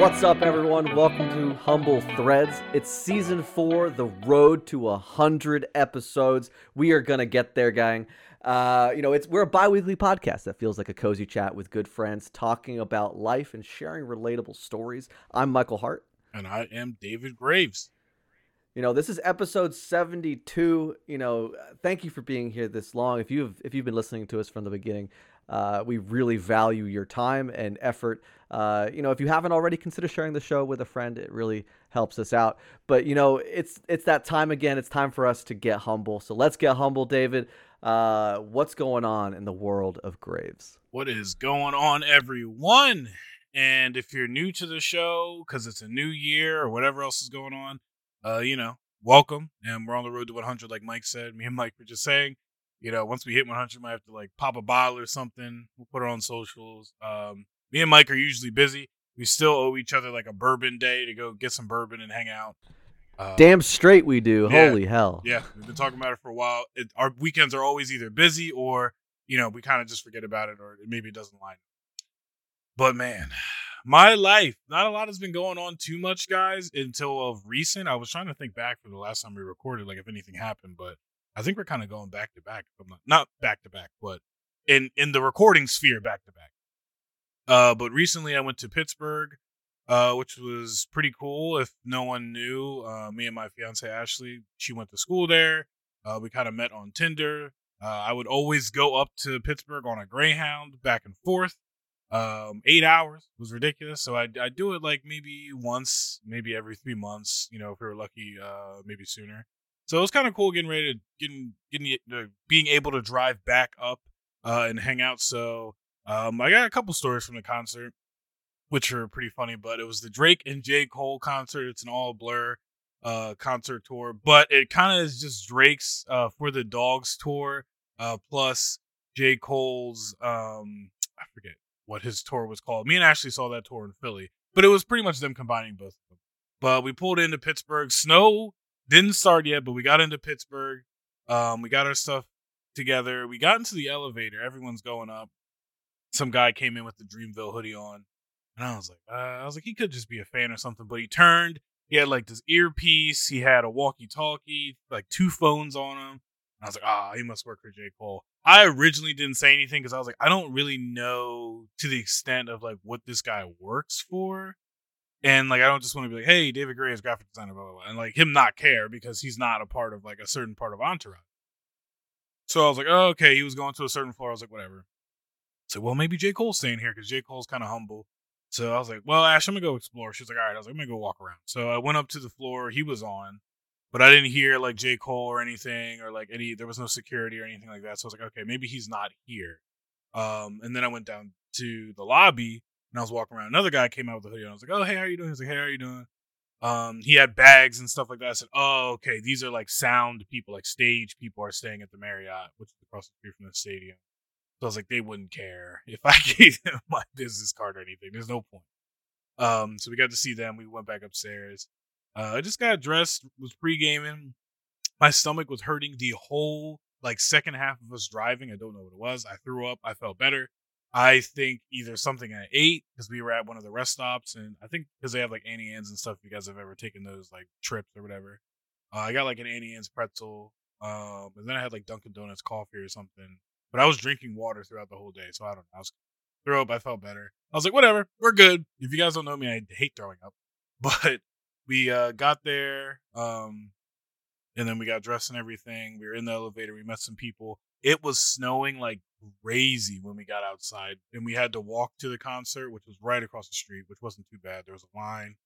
What's up, everyone? Welcome to Humble Threads. It's season four, the road to a hundred episodes. We are gonna get there, gang. Uh, you know, it's we're a bi-weekly podcast that feels like a cozy chat with good friends, talking about life and sharing relatable stories. I'm Michael Hart. And I am David Graves. You know, this is episode 72. You know, thank you for being here this long. If you've if you've been listening to us from the beginning, uh, we really value your time and effort. Uh, you know, if you haven't already, consider sharing the show with a friend. It really helps us out. But you know, it's it's that time again. It's time for us to get humble. So let's get humble, David. Uh, what's going on in the world of Graves? What is going on, everyone? And if you're new to the show because it's a new year or whatever else is going on, uh, you know, welcome. And we're on the road to 100, like Mike said. Me and Mike were just saying, you know, once we hit 100, we might have to like pop a bottle or something. We'll put it on socials. Um, me and Mike are usually busy. We still owe each other like a bourbon day to go get some bourbon and hang out. Uh, Damn straight we do. yeah. Holy hell. Yeah, we've been talking about it for a while. It, our weekends are always either busy or, you know, we kind of just forget about it or maybe it doesn't line. But man, my life, not a lot has been going on too much, guys, until of recent. I was trying to think back for the last time we recorded, like if anything happened, but I think we're kind of going back to back. Not, not back to back, but in in the recording sphere, back to back. Uh, but recently I went to Pittsburgh, uh, which was pretty cool. If no one knew, uh, me and my fiance Ashley, she went to school there. Uh, we kind of met on Tinder. Uh, I would always go up to Pittsburgh on a Greyhound back and forth. Um, eight hours was ridiculous. So I I do it like maybe once, maybe every three months. You know, if we were lucky, uh, maybe sooner. So it was kind of cool getting ready to getting getting being able to drive back up and hang out. So um, I got a couple stories from the concert, which are pretty funny. But it was the Drake and J Cole concert. It's an all blur uh, concert tour, but it kind of is just Drake's uh, for the Dogs tour uh, plus J Cole's um, I forget what his tour was called. Me and Ashley saw that tour in Philly, but it was pretty much them combining both of them. But we pulled into Pittsburgh. Snow didn't start yet, but we got into Pittsburgh. Um, we got our stuff together. We got into the elevator. Everyone's going up. Some guy came in with the Dreamville hoodie on, and I was like, uh, I was like, he could just be a fan or something. But he turned. He had like this earpiece. He had a walkie-talkie, like two phones on him. And I was like, ah, he must work for J. Cole. I originally didn't say anything because I was like, I don't really know to the extent of like what this guy works for. And like I don't just want to be like, hey, David Graves graphic designer, blah, blah, blah. And like him not care because he's not a part of like a certain part of Entourage. So I was like, oh, okay, he was going to a certain floor. I was like, whatever. So well, maybe J. Cole's staying here because J. Cole's kind of humble. So I was like, well, Ash, I'm gonna go explore. She was like, all right. I was like, I'm gonna go walk around. So I went up to the floor he was on, but I didn't hear like J. Cole or anything or like any there was no security or anything like that. So I was like, okay, maybe he's not here. Um, and then I went down to the lobby and I was walking around. Another guy came out with a hoodie and I was like, Oh, hey, how are you doing? He was like, Hey, how you doing? Um, he had bags and stuff like that. I said, Oh, okay, these are like sound people, like stage people are staying at the Marriott, which is across the street from the stadium. So I was like, they wouldn't care if I gave them my business card or anything. There's no point. Um, so we got to see them. We went back upstairs. Uh, I just got dressed, was pre gaming. My stomach was hurting the whole like second half of us driving. I don't know what it was. I threw up. I felt better. I think either something I ate because we were at one of the rest stops, and I think because they have like Auntie Anne's and stuff. If you guys have ever taken those like trips or whatever, uh, I got like an Auntie Anne's pretzel, um, and then I had like Dunkin' Donuts coffee or something. But I was drinking water throughout the whole day, so I don't know. I was throw up. I felt better. I was like, whatever, we're good. If you guys don't know me, I hate throwing up, but we uh, got there, um, and then we got dressed and everything. We were in the elevator. We met some people. It was snowing like crazy when we got outside, and we had to walk to the concert, which was right across the street, which wasn't too bad. There was a line.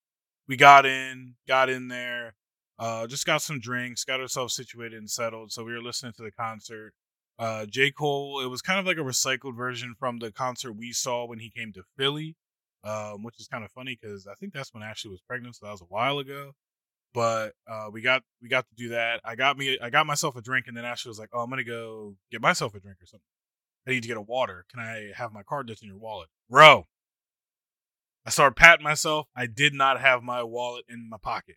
We got in, got in there, uh, just got some drinks, got ourselves situated and settled. So we were listening to the concert. Uh, J. Cole, it was kind of like a recycled version from the concert we saw when he came to Philly, um, which is kind of funny because I think that's when Ashley was pregnant, so that was a while ago. But uh, we got we got to do that. I got me I got myself a drink, and then Ashley was like, "Oh, I'm gonna go get myself a drink or something. I need to get a water. Can I have my card that's in your wallet, bro?" I started patting myself. I did not have my wallet in my pocket,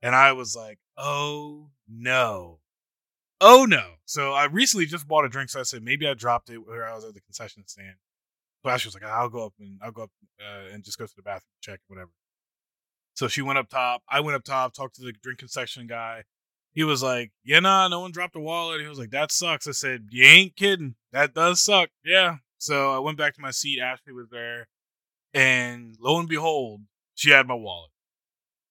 and I was like, "Oh no." Oh no! So I recently just bought a drink, so I said maybe I dropped it where I was at the concession stand. So Ashley was like, "I'll go up and I'll go up uh, and just go to the bathroom, check whatever." So she went up top. I went up top, talked to the drink concession guy. He was like, "Yeah, nah, no one dropped a wallet." He was like, "That sucks." I said, "You ain't kidding. That does suck." Yeah. So I went back to my seat. Ashley was there, and lo and behold, she had my wallet.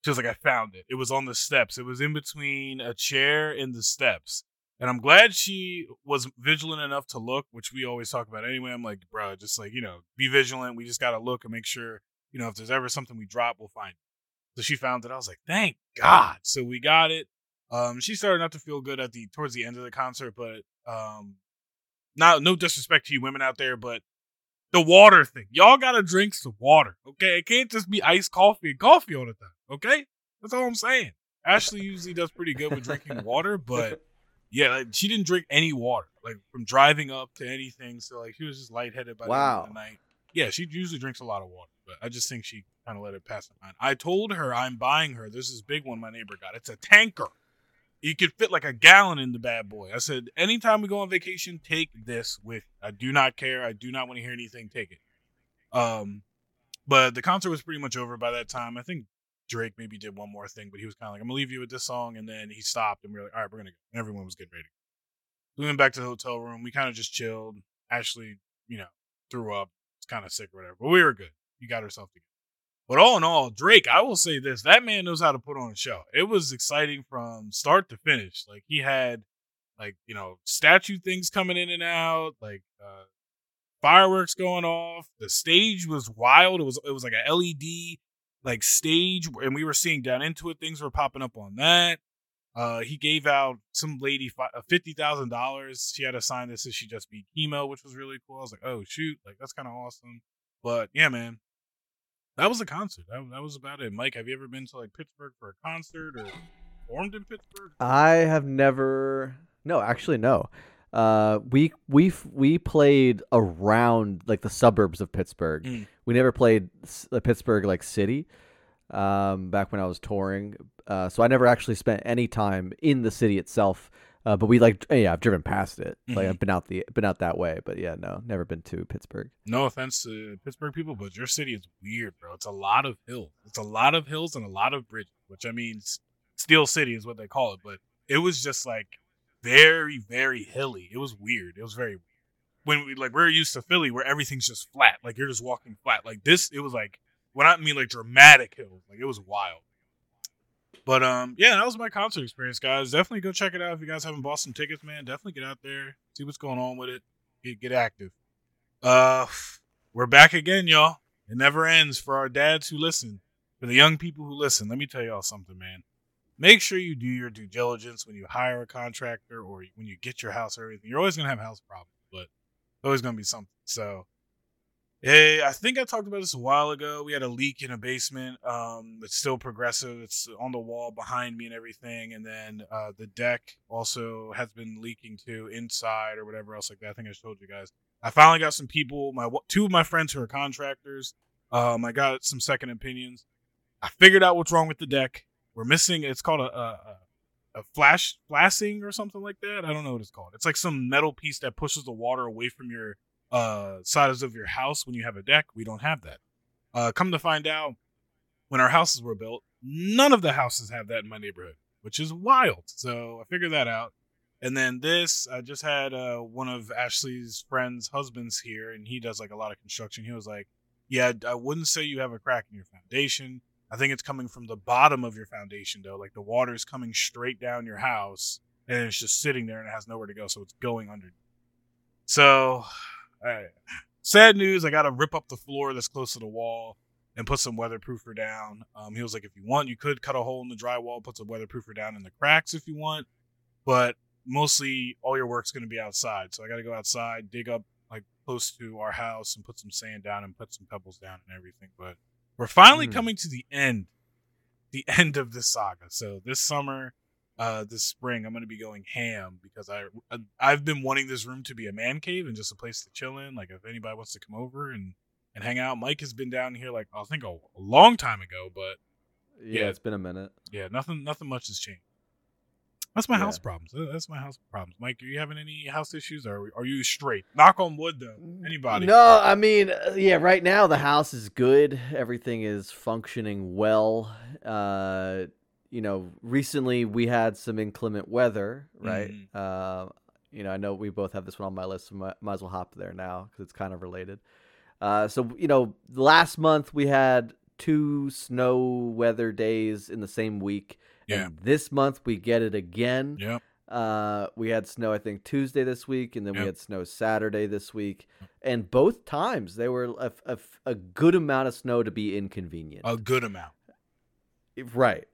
She was like, "I found it. It was on the steps. It was in between a chair and the steps." And I'm glad she was vigilant enough to look, which we always talk about anyway. I'm like, bro, just like, you know, be vigilant. We just got to look and make sure, you know, if there's ever something we drop, we'll find it. So she found it. I was like, thank God. So we got it. Um, she started not to feel good at the towards the end of the concert, but um, not no disrespect to you women out there, but the water thing, y'all gotta drink some water, okay? It can't just be iced coffee and coffee all the time, okay? That's all I'm saying. Ashley usually does pretty good with drinking water, but yeah, like, she didn't drink any water, like from driving up to anything. So like she was just lightheaded by wow. the end of the night. Yeah, she usually drinks a lot of water, but I just think she kind of let it pass the mind. I told her I'm buying her. This is big one my neighbor got. It's a tanker. You could fit like a gallon in the bad boy. I said, anytime we go on vacation, take this with. I do not care. I do not want to hear anything. Take it. Um, but the concert was pretty much over by that time. I think Drake maybe did one more thing, but he was kind of like, I'm gonna leave you with this song, and then he stopped, and we were like, all right, we're gonna go. And everyone was getting ready. We went back to the hotel room. We kind of just chilled. Ashley, you know, threw up. It's kind of sick or whatever, but we were good. He got herself together. But all in all, Drake, I will say this: that man knows how to put on a show. It was exciting from start to finish. Like he had, like you know, statue things coming in and out, like uh, fireworks going off. The stage was wild. It was it was like a LED like stage, and we were seeing down into it. Things were popping up on that. Uh, he gave out some lady uh, fifty thousand dollars. She had a sign that says she just beat chemo, which was really cool. I was like, oh shoot, like that's kind of awesome. But yeah, man, that was a concert. That, that was about it. Mike, have you ever been to like Pittsburgh for a concert or performed in Pittsburgh? I have never. No, actually, no. Uh, we we we played around like the suburbs of Pittsburgh. Mm. We never played the Pittsburgh like city. Um, back when I was touring, uh, so I never actually spent any time in the city itself. Uh, but we like, yeah, I've driven past it. Like Mhm. I've been out the been out that way, but yeah, no, never been to Pittsburgh. No offense to Pittsburgh people, but your city is weird, bro. It's a lot of hills. It's a lot of hills and a lot of bridges, which I mean, Steel City is what they call it. But it was just like very, very hilly. It was weird. It was very weird. when we like we're used to Philly where everything's just flat. Like you're just walking flat. Like this, it was like when I mean like dramatic hills. Like it was wild. But um, yeah, that was my concert experience, guys. Definitely go check it out if you guys haven't bought some tickets, man. Definitely get out there, see what's going on with it, get get active. Uh, we're back again, y'all. It never ends for our dads who listen, for the young people who listen. Let me tell y'all something, man. Make sure you do your due diligence when you hire a contractor or when you get your house or everything. You're always gonna have house problems, but always gonna be something. So Hey, I think I talked about this a while ago. We had a leak in a basement. Um, it's still progressive. It's on the wall behind me and everything. And then uh, the deck also has been leaking too inside or whatever else like that. I think I told you guys. I finally got some people. My two of my friends who are contractors. Um, I got some second opinions. I figured out what's wrong with the deck. We're missing. It's called a a, a flash flashing or something like that. I don't know what it's called. It's like some metal piece that pushes the water away from your uh sides of your house when you have a deck. We don't have that. Uh come to find out, when our houses were built, none of the houses have that in my neighborhood, which is wild. So I figured that out. And then this, I just had uh one of Ashley's friends' husbands here, and he does like a lot of construction. He was like, Yeah, I wouldn't say you have a crack in your foundation. I think it's coming from the bottom of your foundation though. Like the water is coming straight down your house and it's just sitting there and it has nowhere to go, so it's going under. So. Sad news. I got to rip up the floor that's close to the wall and put some weatherproofer down. Um, he was like, if you want, you could cut a hole in the drywall, put some weatherproofer down in the cracks if you want, but mostly all your work's going to be outside. So I got to go outside, dig up like close to our house, and put some sand down and put some pebbles down and everything. But we're finally Hmm. coming to the end, the end of this saga. So this summer, uh, this spring, I'm going to be going ham because I I've been wanting this room to be a man cave and just a place to chill in. Like if anybody wants to come over and and hang out, Mike has been down here like I think a, a long time ago, but Yeah, Yeah. it's been a minute. yeah, nothing nothing much has changed. That's my Yeah. house problems. That's my house problems. Mike, are you having any house issues, or are you straight? Knock on wood, though. Anybody? No, I mean, uh, yeah, right now the house is good. Everything is functioning well. Uh, you know, recently we had some inclement weather, right? Mhm. Uh, you know, I know we both have this one on my list, so might, might as well hop there now because it's kind of related. Uh, so, you know, last month we had two snow weather days in the same week. Yeah. And this month we get it again. Yep. Uh, we had snow, I think, Tuesday this week, and then Yep. we had snow Saturday this week. And both times they were a, a, a good amount of snow to be inconvenient. A good amount. right.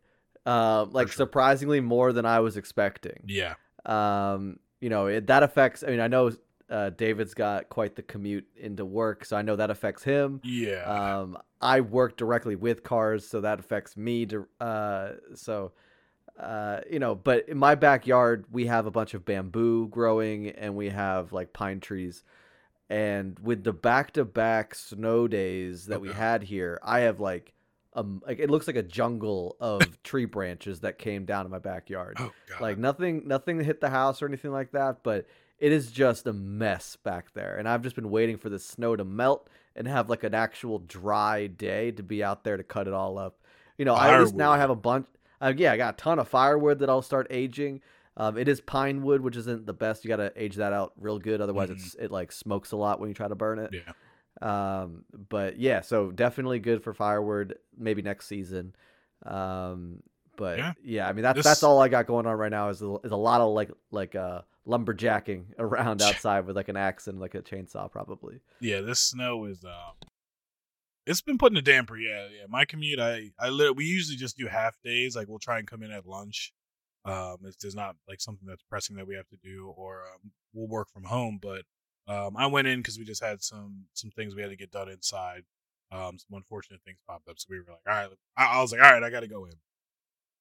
Uh, like sure. surprisingly more than I was expecting. Yeah. Um, you know, it, that affects, I mean, I know uh, David's got quite the commute into work, so I know that affects him. Yeah. Um, I work directly with cars, so that affects me. To, uh, so, uh, you know, but in my backyard, we have a bunch of bamboo growing, and we have like pine trees. And with the back-to-back snow days that we had here, I have like, um, like it looks like a jungle of tree branches that came down in my backyard. oh God. Like nothing, nothing hit the house or anything like that, but it is just a mess back there. And I've just been waiting for the snow to melt and have like an actual dry day to be out there to cut it all up. You know, I at least now I have a bunch. Uh, yeah, I got a ton of firewood that I'll start aging. Um, it is pine wood, which isn't the best. You got to age that out real good, otherwise Mhm. it's it like smokes a lot when you try to burn it. yeah. Um, but yeah, so definitely good for firewood. Maybe next season. Um, but Yeah. yeah, I mean that's This- that's all I got going on right now is a, is a lot of like like uh lumberjacking around outside with like an axe and like a chainsaw probably. Yeah. This snow is. Um, it's been putting a damper. Yeah. Yeah. My commute. I. I. Lit- we usually just do half days. Like we'll try and come in at lunch. Um, if there's not like something that's pressing that we have to do, or um, we'll work from home. But um, I went in because we just had some some things we had to get done inside. Um, some unfortunate things popped up, so we were like, all right. I, I was like, all right, I got to go in.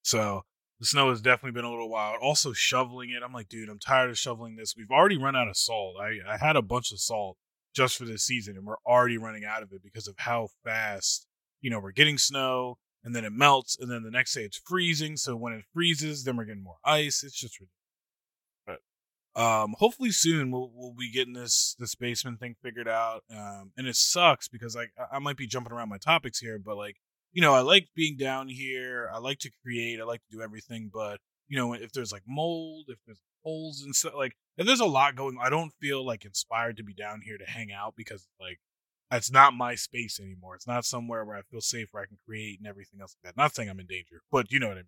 So the snow has definitely been a little wild. Also shoveling it, I'm like, dude, I'm tired of shoveling this. We've already run out of salt. I, I had a bunch of salt just for this season, and we're already running out of it because of how fast, you know, we're getting snow, and then it melts, and then the next day it's freezing. So when it freezes, then we're getting more ice. It's just ridiculous. But um, hopefully soon we'll we'll be getting this this basement thing figured out. Um, and it sucks because like I, I might be jumping around my topics here, but like you know, I like being down here. I like to create. I like to do everything. But you know, if there's like mold, if there's holes and stuff, like if there's a lot going, I don't feel like inspired to be down here to hang out because like it's not my space anymore. It's not somewhere where I feel safe where I can create and everything else like that. Not saying I'm in danger, but you know what I mean.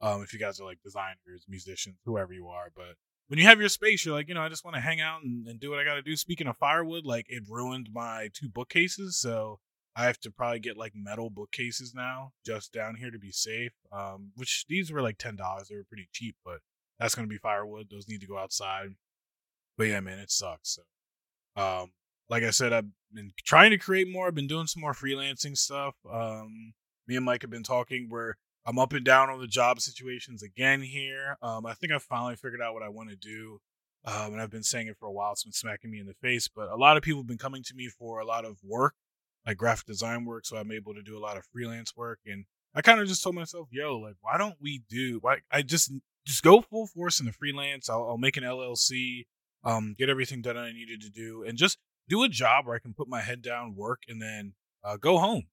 Um, if you guys are like designers, musicians, whoever you are, but when you have your space, you're like, you know, I just want to hang out and, and do what I got to do. Speaking of firewood, like it ruined my two bookcases, so I have to probably get like metal bookcases now, just down here to be safe. Um, which these were like ten dollars; they were pretty cheap, but that's gonna be firewood. Those need to go outside. But yeah, man, it sucks. So, um, like I said, I've been trying to create more. I've been doing some more freelancing stuff. Um, me and Mike have been talking. Where I'm up and down on the job situations again here. Um, I think I finally figured out what I want to do. Um, and I've been saying it for a while. It's been smacking me in the face. But a lot of people have been coming to me for a lot of work, like graphic design work. So I'm able to do a lot of freelance work. And I kind of just told myself, yo, like, why don't we do? Why I just just go full force in the freelance. I'll, I'll make an LLC, um, get everything done I needed to do, and just do a job where I can put my head down, work, and then uh, go home.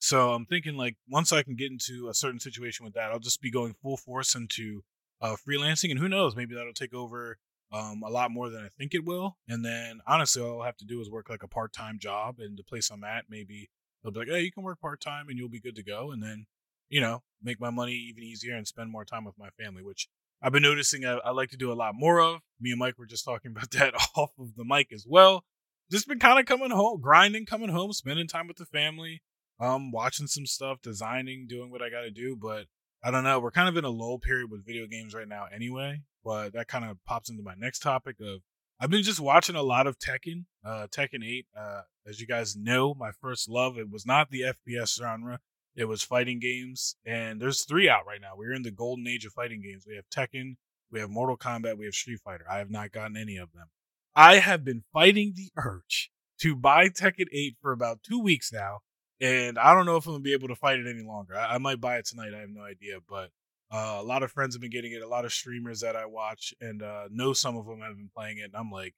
So I'm thinking like once I can get into a certain situation with that, I'll just be going full force into uh, freelancing, and who knows, maybe that'll take over um, a lot more than I think it will. And then honestly, all I'll have to do is work like a part time job, and the place I'm at, maybe they'll be like, "Hey, you can work part time, and you'll be good to go." And then you know, make my money even easier and spend more time with my family, which I've been noticing I, I like to do a lot more of. Me and Mike were just talking about that off of the mic as well. Just been kind of coming home, grinding, coming home, spending time with the family, um, watching some stuff, designing, doing what I got to do. But I don't know. We're kind of in a lull period with video games right now, anyway. But that kind of pops into my next topic of I've been just watching a lot of Tekken, uh, Tekken 8. Uh, as you guys know, my first love it was not the FPS genre. It was fighting games, and there's three out right now. We're in the golden age of fighting games. We have Tekken, we have Mortal Kombat, we have Street Fighter. I have not gotten any of them. I have been fighting the urge to buy Tekken 8 for about two weeks now, and I don't know if I'm gonna be able to fight it any longer. I, I might buy it tonight. I have no idea, but Uh, a lot of friends have been getting it. A lot of streamers that I watch and uh, know some of them have been playing it. And I'm like,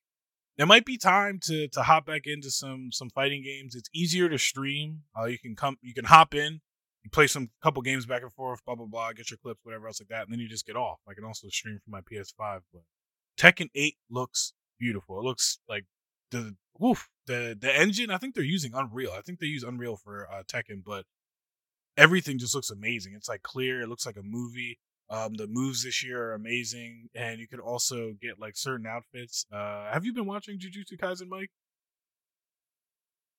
there might be time to to hop back into some some fighting games. It's easier to stream. Uh, you can come, you can hop in, you play some couple games back and forth, blah blah blah, get your clips, whatever else like that, and then you just get off. I can also stream from my PS5. But Tekken 8 looks beautiful. It looks like the woof the the engine. I think they're using Unreal. I think they use Unreal for uh, Tekken, but everything just looks amazing. It's like clear. It looks like a movie. Um, the moves this year are amazing, and you can also get like certain outfits. Uh, have you been watching Jujutsu Kaisen, Mike?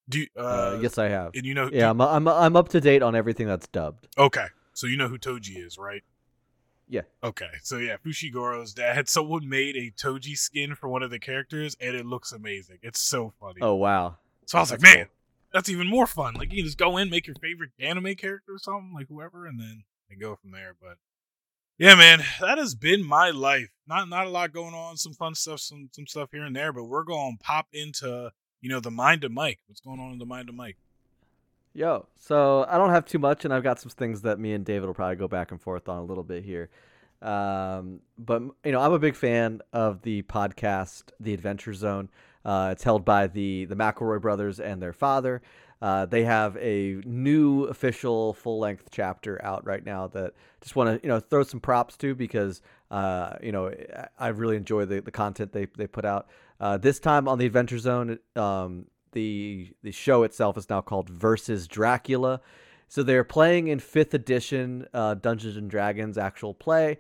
Do you, uh, Uh, yes, I have. and you know, Yeah, I'm, I'm I'm up to date on everything that's dubbed. okay, so you know who Toji is, right? Yeah. Okay, so yeah, Fushiguro's dad. Someone made a Toji skin for one of the characters, and it looks amazing. It's so funny. Oh wow. So I was like, That's man, that's even more fun. Like you can just go in, make your favorite anime character or something, like whoever, and then and go from there. But yeah, man, that has been my life. Not not a lot going on, some fun stuff, some some stuff here and there, but we're going to pop into you know the mind of Mike. What's going on in the mind of Mike? Yo, so I don't have too much, and I've got some things that me and David will probably go back and forth on a little bit here. Um, but you know, I'm a big fan of the podcast, The Adventure Zone. Uh, it's held by the the McElroy brothers and their father. Uh, they have a new official full length chapter out right now that just want to you know throw some props to because uh, you know I- really enjoy the, the content they they put out. Uh, this time on the Adventure Zone, um, the the show itself is now called Versus Dracula. So they're playing in fifth edition uh, Dungeons and Dragons actual play,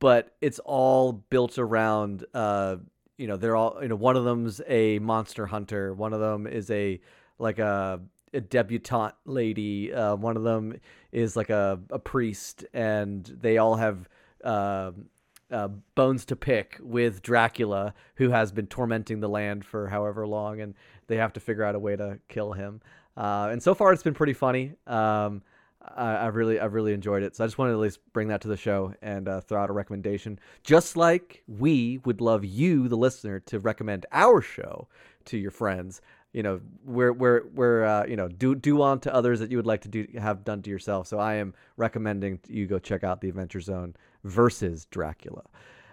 but it's all built around uh, you know they're all you know one of them's a monster hunter, one of them is a like a, a debutante lady, uh, one of them is like a, a priest, and they all have. um uh, bones to pick with Dracula, who has been tormenting the land for however long, and they have to figure out a way to kill him. Uh, and so far, it's been pretty funny. Um, I, I really, I've really enjoyed it. So I just wanted to at least bring that to the show and uh, throw out a recommendation. Just like we would love you, the listener, to recommend our show to your friends. You know, we're we're we're uh, you know do do on to others that you would like to do have done to yourself. So I am recommending you go check out the Adventure Zone versus Dracula.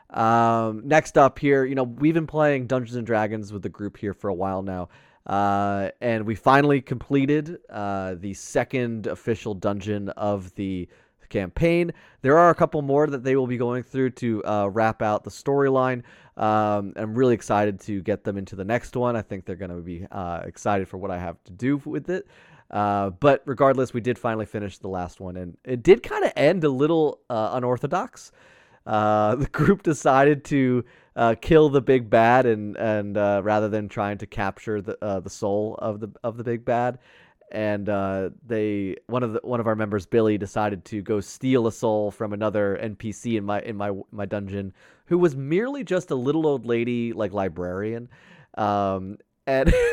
Um, next up here, you know, we've been playing Dungeons and Dragons with the group here for a while now. Uh, and we finally completed uh, the second official dungeon of the campaign. There are a couple more that they will be going through to uh, wrap out the storyline. Um, I'm really excited to get them into the next one. I think they're going to be uh, excited for what I have to do with it. Uh, but regardless, we did finally finish the last one, and it did kind of end a little unorthodox. Uh, the group decided to uh, kill the big bad, and and uh, rather than trying to capture the uh, the soul of the of the big bad, and uh, they one of the one of our members, Billy, decided to go steal a soul from another NPC in my in my my dungeon, who was merely just a little old lady like librarian, um, and.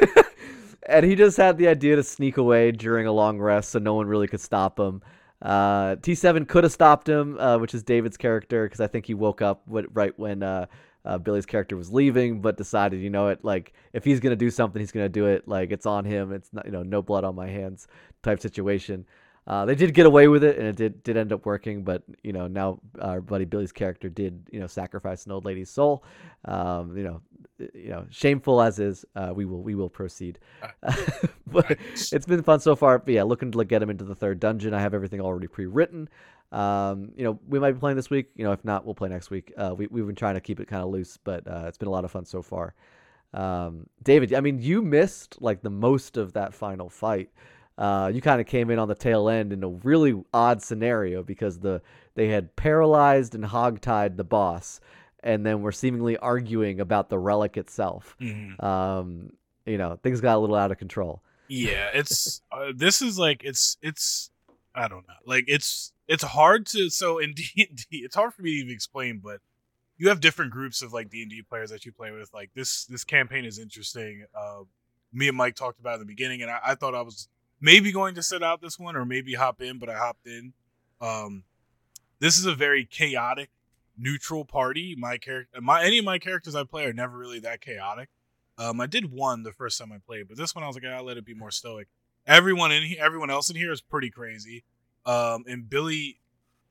and he just had the idea to sneak away during a long rest so no one really could stop him. Uh, T7 could have stopped him, uh, which is David's character, because I think he woke up right when uh, uh, Billy's character was leaving, but decided, you know, it like if he's gonna do something, he's gonna do it. Like it's on him. It's not, you know, no blood on my hands type situation. Uh, they did get away with it, and it did did end up working. But you know, now our buddy Billy's character did you know sacrifice an old lady's soul. Um, you know, you know, shameful as is, uh, we will we will proceed. but it's been fun so far. But yeah, looking to like, get him into the third dungeon. I have everything already pre-written. Um, you know, we might be playing this week. You know, if not, we'll play next week. Uh, we we've been trying to keep it kind of loose, but uh, it's been a lot of fun so far. Um, David, I mean, you missed like the most of that final fight. Uh, you kind of came in on the tail end in a really odd scenario because the they had paralyzed and hogtied the boss, and then we're seemingly arguing about the relic itself. Mhm. Um, you know, things got a little out of control. Yeah, it's uh, this is like it's it's I don't know. Like it's it's hard to so in D and D it's hard for me to even explain, but you have different groups of like D and D players that you play with. Like this this campaign is interesting. Uh, me and Mike talked about it in the beginning, and I, I thought I was maybe going to sit out this one or maybe hop in, but I hopped in. Um, this is a very chaotic, neutral party. My character, my any of my characters I play are never really that chaotic. Um, I did one the first time I played, but this one I was like, I'll let it be more stoic. Everyone in here, everyone else in here is pretty crazy. Um, and Billy,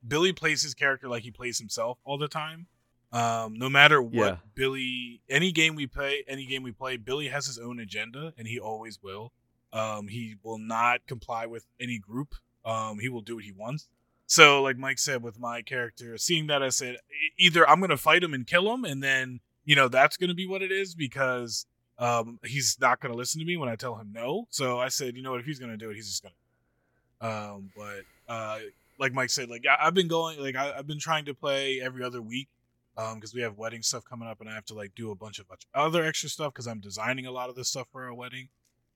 Billy plays his character like he plays himself all the time. Um, no matter what Yeah. Billy, any game we play, any game we play, Billy has his own agenda, and he always will. Um, he will not comply with any group. Um, he will do what he wants. So, like Mike said, with my character, seeing that, I said either I'm gonna fight him and kill him, and then you know that's gonna be what it is because um, he's not gonna listen to me when I tell him no. So I said, you know what, if he's gonna do it, he's just gonna. Um, but uh, like Mike said, like I, I've been going, like I, I've been trying to play every other week, um, because we have wedding stuff coming up, and I have to like do a bunch of other extra stuff because I'm designing a lot of this stuff for our wedding.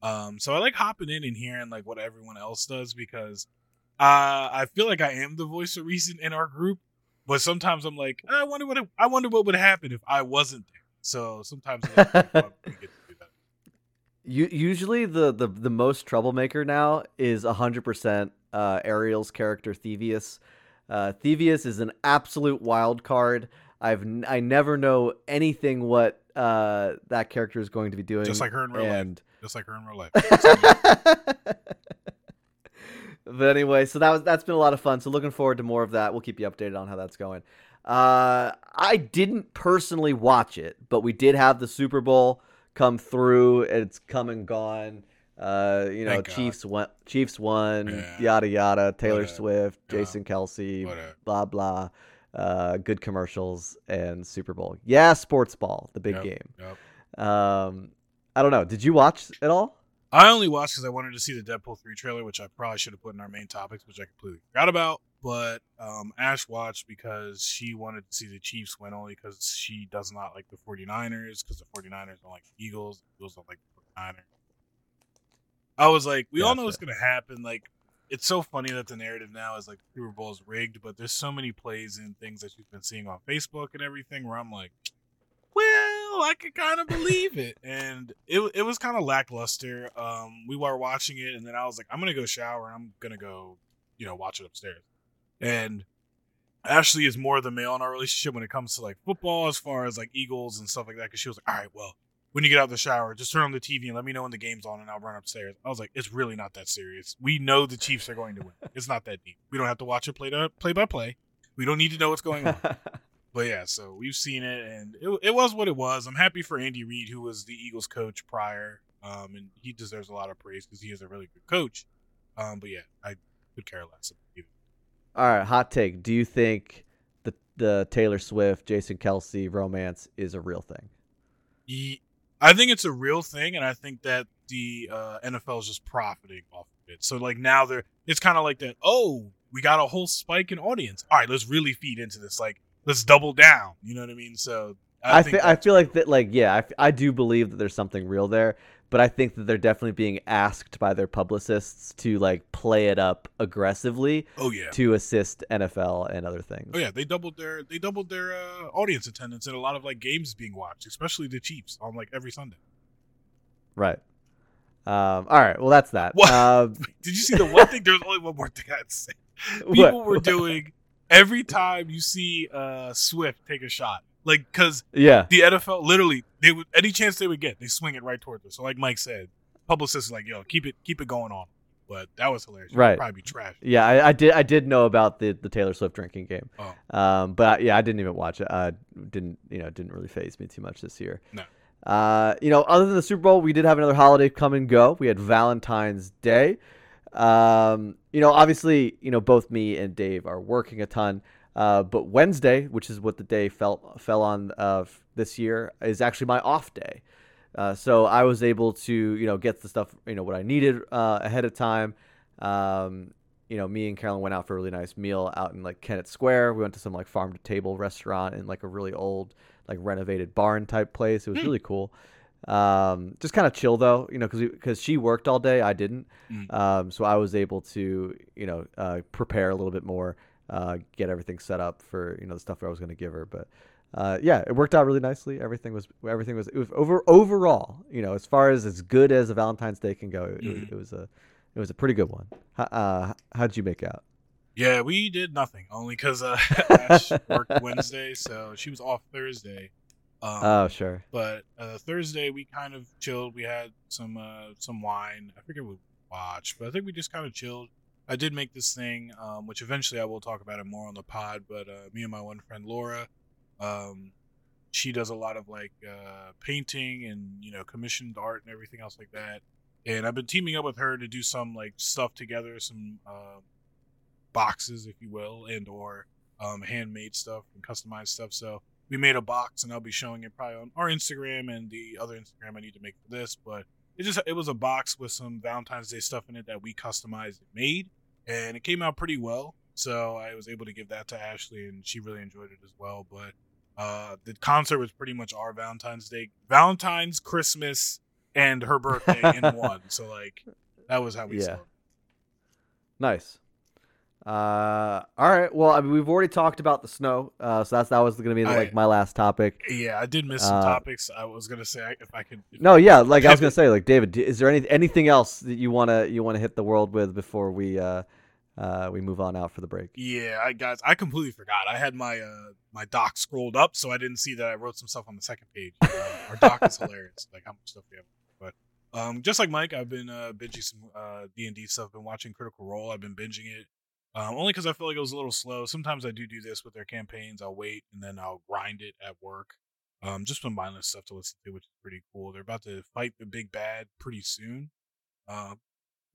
Um, so I like hopping in and hearing like what everyone else does because uh, I feel like I am the voice of reason in our group, but sometimes I'm like, I wonder what I wonder what would happen if I wasn't there. So sometimes it's fun when we get to do that. You, usually the, the the most troublemaker now is 100% uh, Ariel's character Thievius. Uh, Thievius is an absolute wild card. I've n- I never know anything what uh, that character is going to be doing. Just like her in real life. just like her in real life. but anyway, so that was that's been a lot of fun. So looking forward to more of that. We'll keep you updated on how that's going. Uh, I didn't personally watch it, but we did have the Super Bowl come through. It's come and gone. Uh, you know, Thank God. Chiefs won. Chiefs won. Yeah. Yada yada. Taylor Whatever. Swift, Yeah. Jason Kelce, blah blah. Uh, good commercials and Super Bowl. Yeah, sports ball, the big Yep, game. yep. Um, I don't know. Did you watch it all? I only watched because I wanted to see the Deadpool 3 trailer, which I probably should have put in our main topics, which I completely forgot about. But um, Ash watched because she wanted to see the Chiefs win only because she does not like the 49ers because the 49ers don't like the Eagles. The Eagles don't like the 49ers. I was like, we all know what's going to happen. Like, it's so funny that the narrative now is like the Super Bowl is rigged, but there's so many plays and things that you've been seeing on Facebook and everything where I'm like, well, I could kind of believe it, and it it was kind of lackluster. Um, we were watching it, and then I was like, I'm gonna go shower, and I'm gonna go, you know, watch it upstairs. And Ashley is more the male in our relationship when it comes to like football, as far as like Eagles and stuff like that. Because she was like, all right, well, when you get out of the shower, just turn on the TV and let me know when the game's on, and I'll run upstairs. I was like, it's really not that serious. We know the Chiefs are going to win. It's not that deep. We don't have to watch it play to play by play. We don't need to know what's going on. But yeah, so we've seen it, and it, it was what it was. I'm happy for Andy Reid, who was the Eagles coach prior, um, and he deserves a lot of praise because he is a really good coach. Um, but yeah, I could care less. All right, hot take. Do you think the the Taylor Swift, Jason Kelce romance is a real thing? I think it's a real thing, and I think that the uh, NFL is just profiting off of it. So like now they're, it's kind of like that. Oh, we got a whole spike in audience. All right, let's really feed into this. Like, let's double down. You know what I mean? So I, think fe- I feel like that. Like, yeah, I, f- I do believe that there's something real there, but I think that they're definitely being asked by their publicists to like play it up aggressively Oh yeah. to assist NFL and other things. Oh yeah, they doubled their they doubled their uh, audience attendance in a lot of like games being watched, especially the Chiefs on like every Sunday. Right. Um, all right. Well, that's that. What? Um, Did you see the one thing? There's only one more thing I'd say. People were doing every time you see uh, Swift take a shot, like because Yeah. the NFL literally they would any chance they would get, they swing it right towards her. So like Mike said, publicists are like, yo, keep it keep it going on. But that was hilarious. Right. probably be trash. Yeah, I, I did. I did know about the, the Taylor Swift drinking game. Oh. Um, but yeah, I didn't even watch it. I didn't you know? Didn't really phase me too much this year. No. Uh, you know, other than the Super Bowl, we did have another holiday come and go. We had Valentine's Day. Um, you know, obviously, you know, both me and Dave are working a ton. Uh, but Wednesday, which is what the day fell fell on uh, this year, is actually my off day. Uh, so I was able to, you know, get the stuff, you know, what I needed uh, ahead of time. Um, you know, me and Carolyn went out for a really nice meal out in like Kennett Square. We went to some like farm to table restaurant in like a really old, like renovated barn type place. It was Hmm. really cool. Um, just kind of chill though, you know, because because she worked all day, I didn't. Mm. Um, so I was able to, you know, uh, prepare a little bit more, uh, get everything set up for you know the stuff I was going to give her. But uh, yeah, it worked out really nicely. Everything was everything was it was over overall, you know, as far as as good as a Valentine's Day can go, it, Mhm. it was a it was a pretty good one. How, uh, how'd you make out? Yeah, we did nothing only because uh, Ash worked Wednesday, so she was off Thursday. Um, Oh, sure. But uh, Thursday we kind of chilled. We had some uh, some wine. I forget what we watched, but I think we just kind of chilled. I did make this thing, um, which eventually I will talk about it more on the pod. But uh, me and my one friend Laura, um, she does a lot of like uh, painting and you know commissioned art and everything else like that. And I've been teaming up with her to do some like stuff together, some uh, boxes, if you will, and or um, handmade stuff and customized stuff. So we made a box, and I'll be showing it probably on our Instagram and the other Instagram I need to make for this. But it just it was a box with some Valentine's Day stuff in it that we customized and made, and it came out pretty well. So I was able to give that to Ashley, and she really enjoyed it as well. But uh, the concert was pretty much our Valentine's Day, Valentine's, Christmas, and her birthday in one. So like that was how we yeah. Nice. Uh, all right. Well, I mean, we've already talked about the snow, uh, so that's that was going to be like my last topic. Yeah, I did miss some uh, topics. I was going to say if I could. If no, yeah, like I was going to say, like David, is there any anything else that you wanna you wanna hit the world with before we uh, uh, we move on out for the break? Yeah, I guys, I completely forgot. I had my uh my doc scrolled up, so I didn't see that I wrote some stuff on the second page. Uh, our doc is hilarious, like how much stuff we have. But um, just like Mike, I've been uh binging some uh D and D stuff. Been watching Critical Role. I've been binging it um, only because I feel like it was a little slow. Sometimes I do do this with their campaigns. I'll wait and then I'll grind it at work. Um, just some mindless stuff to listen to, which is pretty cool. They're about to fight the big bad pretty soon. Um,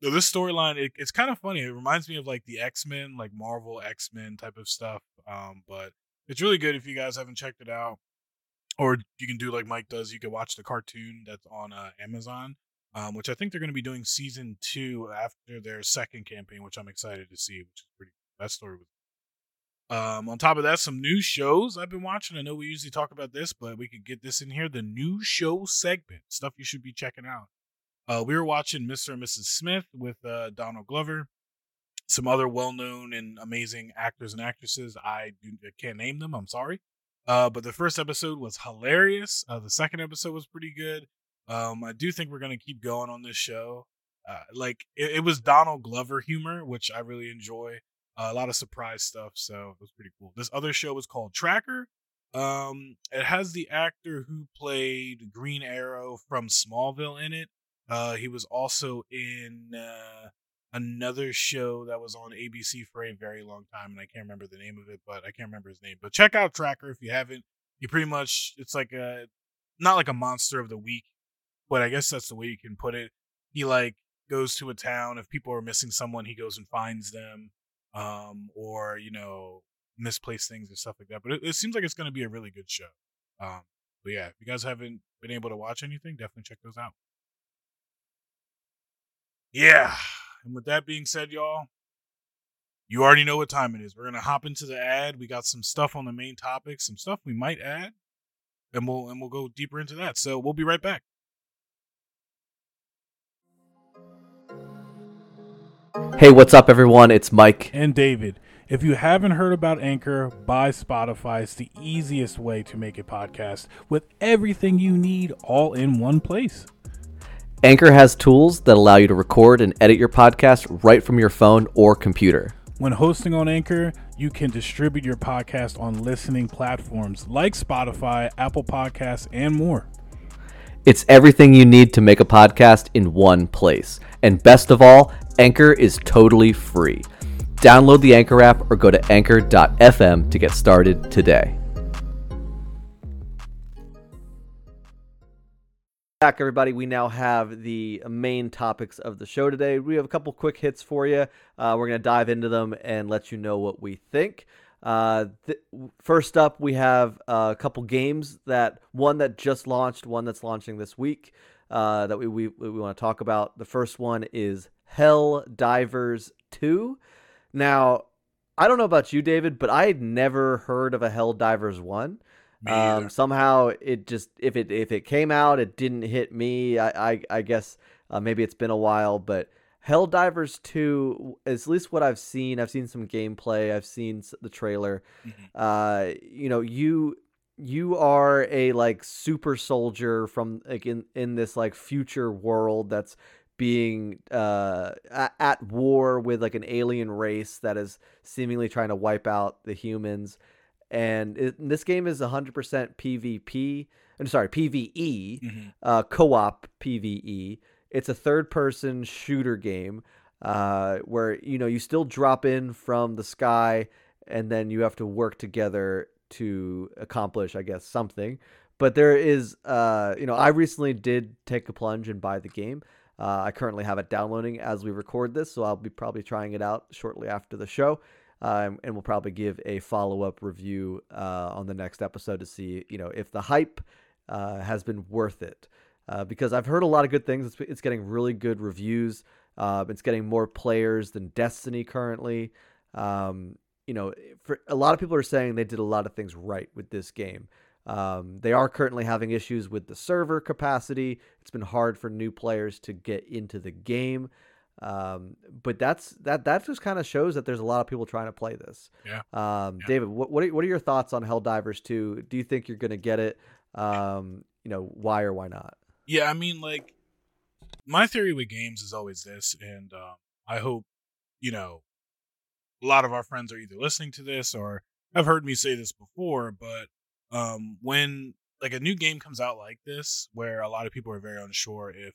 so this storyline, it, it's kind of funny. It reminds me of like the X Men, like Marvel X Men type of stuff. Um, but it's really good if you guys haven't checked it out, or you can do like Mike does. You can watch the cartoon that's on uh, Amazon um, which I think they're going to be doing season two after their second campaign, which I'm excited to see, which is pretty cool. That story was. Um, on top of that, some new shows I've been watching. I know we usually talk about this, but we could get this in here. The new show segment, stuff you should be checking out. Uh, we were watching Mr. and Mrs. Smith with uh, Donald Glover, some other well-known and amazing actors and actresses. I, do, I can't name them. I'm sorry. Uh, but the first episode was hilarious. Uh, the second episode was pretty good. Um, I do think we're gonna keep going on this show. Uh, like it, it, was Donald Glover humor, which I really enjoy. Uh, a lot of surprise stuff, so it was pretty cool. This other show was called Tracker. Um, it has the actor who played Green Arrow from Smallville in it. Uh, he was also in uh, another show that was on ABC for a very long time, and I can't remember the name of it, but I can't remember his name. But check out Tracker if you haven't. You pretty much it's like a not like a monster of the week but I guess that's the way you can put it. He like goes to a town. If people are missing someone, he goes and finds them, um, or you know, misplaced things and stuff like that. But it, it seems like it's going to be a really good show. Um, but yeah, if you guys haven't been able to watch anything, definitely check those out. Yeah, and with that being said, y'all, you already know what time it is. We're gonna hop into the ad. We got some stuff on the main topic, some stuff we might add, and we'll and we'll go deeper into that. So we'll be right back. Hey, what's up, everyone? It's Mike. And David. If you haven't heard about Anchor by Spotify, it's the easiest way to make a podcast with everything you need all in one place. Anchor has tools that allow you to record and edit your podcast right from your phone or computer. When hosting on Anchor, you can distribute your podcast on listening platforms like Spotify, Apple Podcasts, and more. It's everything you need to make a podcast in one place. And best of all, Anchor is totally free. Download the Anchor app or go to anchor.fm to get started today. Back, everybody. We now have the main topics of the show today. We have a couple quick hits for you. Uh, we're going to dive into them and let you know what we think. Uh, th- first up, we have a couple games that one that just launched, one that's launching this week uh, that we, we, we want to talk about. The first one is Hell Divers 2. Now, I don't know about you, David, but I had never heard of a Helldivers 1. Um, somehow it just if it if it came out, it didn't hit me. I I, I guess uh, maybe it's been a while, but Helldivers 2, at least what I've seen, I've seen some gameplay, I've seen the trailer. Mm-hmm. Uh, you know, you you are a like super soldier from like in in this like future world that's being uh, at war with like an alien race that is seemingly trying to wipe out the humans. And it, this game is 100% PvP. I'm sorry, PvE, mm-hmm. uh, co-op PvE. It's a third-person shooter game. uh, where you know you still drop in from the sky and then you have to work together to accomplish, I guess, something. But there is, uh, you know, I recently did take a plunge and buy the game. Uh, I currently have it downloading as we record this, so I'll be probably trying it out shortly after the show. Um, and we'll probably give a follow up review uh, on the next episode to see, you know, if the hype uh, has been worth it. Uh, because I've heard a lot of good things. It's, it's getting really good reviews. Uh, it's getting more players than Destiny currently. Um, you know, for a lot of people are saying they did a lot of things right with this game. Um, they are currently having issues with the server capacity. It's been hard for new players to get into the game. Um, but that's that that just kind of shows that there's a lot of people trying to play this. Yeah. Um, yeah. David, what what are, what are your thoughts on Helldivers 2? Do you think you're going to get it? Um, you know, why or why not? Yeah, I mean, like my theory with games is always this, and um, I hope you know a lot of our friends are either listening to this or have heard me say this before. But um, when like a new game comes out like this, where a lot of people are very unsure if